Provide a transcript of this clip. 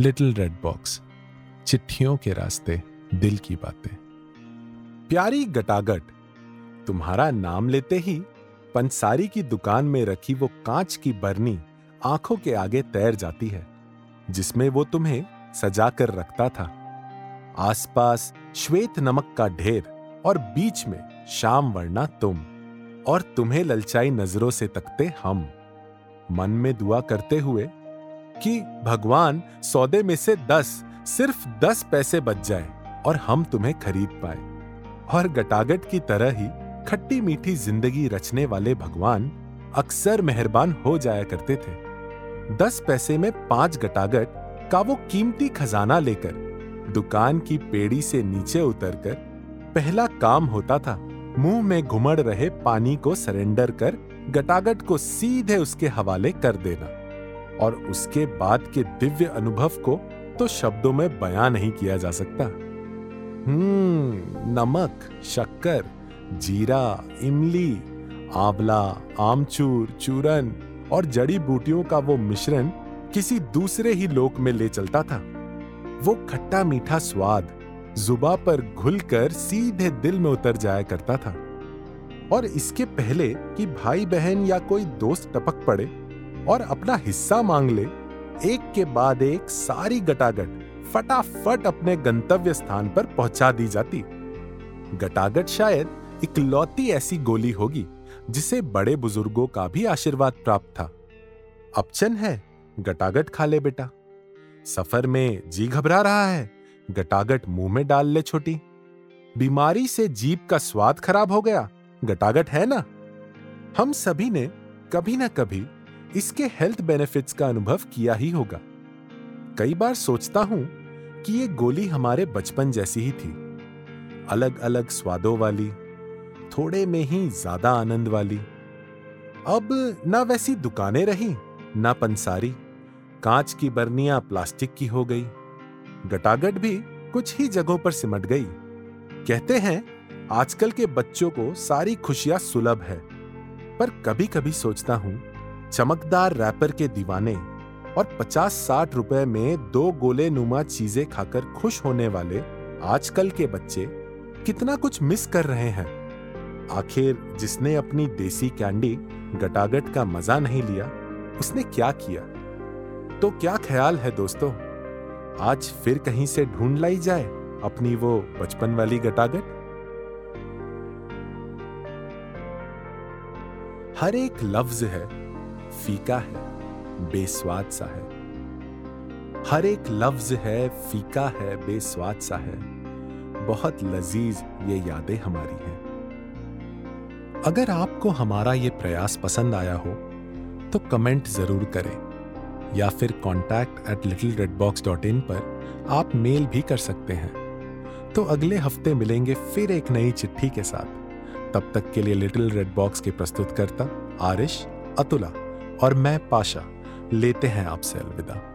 Little red box, चिट्ठियों के रास्ते दिल की बातें। प्यारी गटागट, तुम्हारा नाम लेते ही पंसारी की दुकान में रखी वो कांच की बरनी आँखों के आगे तैर जाती है, जिसमें वो तुम्हें सजा कर रखता था। आसपास श्वेत नमक का ढेर और बीच में शाम वर्णा तुम और तुम्हें ललचाई नज़रों से तकते हम। मन में दुआ करते हुए कि भगवान सौदे में से दस, सिर्फ़ दस पैसे बच जाए और हम तुम्हें खरीद पाए। और गटागट की तरह ही खट्टी मीठी ज़िंदगी रचने वाले भगवान अक्सर मेहरबान हो जाया करते थे। दस पैसे में पाँच गटागट का वो कीमती खजाना लेकर, दुकान की पेड़ी से नीचे उतरकर, पहला काम होता था मुँह में घुमड़ रहे पानी को सरेंडर कर गटागट को सीधे उसके हवाले कर देना। और उसके बाद के दिव्य अनुभव को तो शब्दों में बयां नहीं किया जा सकता। हम्म नमक, शक्कर, जीरा, इमली, आंवला, आमचूर, चूरन और जड़ी बूटियों का वो मिश्रण किसी दूसरे ही लोक में ले चलता था। वो खट्टा मीठा स्वाद जुबा पर घुलकर सीधे दिल में उतर जाया करता था। और इसके पहले कि भाई बहन या कोई दोस्त टपक पड़े और अपना हिस्सा मांग ले। एक के बाद एक सारी गटागट फटाफट अपने गंतव्य स्थान पर पहुँचा दी जाती। गटागट शायद इकलौती ऐसी गोली होगी, जिसे बड़े बुज़ुर्गों का भी आशीर्वाद प्राप्त था। अपचन है, गटागट खा ले बेटा। सफ़र में जी घबरा रहा है, गटागट मुँह में डाल ले छोटी। बीमारी से जीप का स्वाद खराब हो गया, गटागट है ना? हम सभी ने कभी ना कभी इसके हेल्थ बेनिफिट्स का अनुभव किया ही होगा। कई बार सोचता हूँ कि ये गोली हमारे बचपन जैसी ही थी। अलग अलग स्वादों वाली, थोड़े में ही ज़्यादा आनंद वाली। अब ना वैसी दुकानें रही, ना पंसारी। कांच की बर्नियाँ प्लास्टिक की हो गई। गटागट भी कुछ ही जगहों पर सिमट गई। कहते हैं, आजकल के बच्चों को सारी खुशियाँ सुलभ है। पर कभी कभी सोचता हूँ चमकदार रैपर के दीवाने और 50-60 रुपए में दो गोले नुमा चीज़ें खाकर खुश होने वाले आजकल के बच्चे कितना कुछ मिस कर रहे हैं। आखिर जिसने अपनी देसी कैंडी गटागट का मज़ा नहीं लिया, उसने क्या किया? तो क्या ख्याल है दोस्तों? आज फिर कहीं से ढूंढ लाई जाए अपनी वो बचपन वाली गटागट? हर एक लफ्ज है फीका है, बेस्वाद सा है। हर एक लफ्ज है, फीका है, बेस्वाद सा है। बहुत लजीज ये यादें हमारी हैं। अगर आपको हमारा ये प्रयास पसंद आया हो तो कमेंट ज़रूर करें, या फिर contact at little red box dot in पर आप मेल भी कर सकते हैं। तो अगले हफ़्ते मिलेंगे फिर एक नई चिट्ठी के साथ। तब तक के लिए लिटिल रेड बॉक्स के प्रस्तुतकर्ता आरिश अतुला। और मैं पाशा लेते हैं आपसे अलविदा।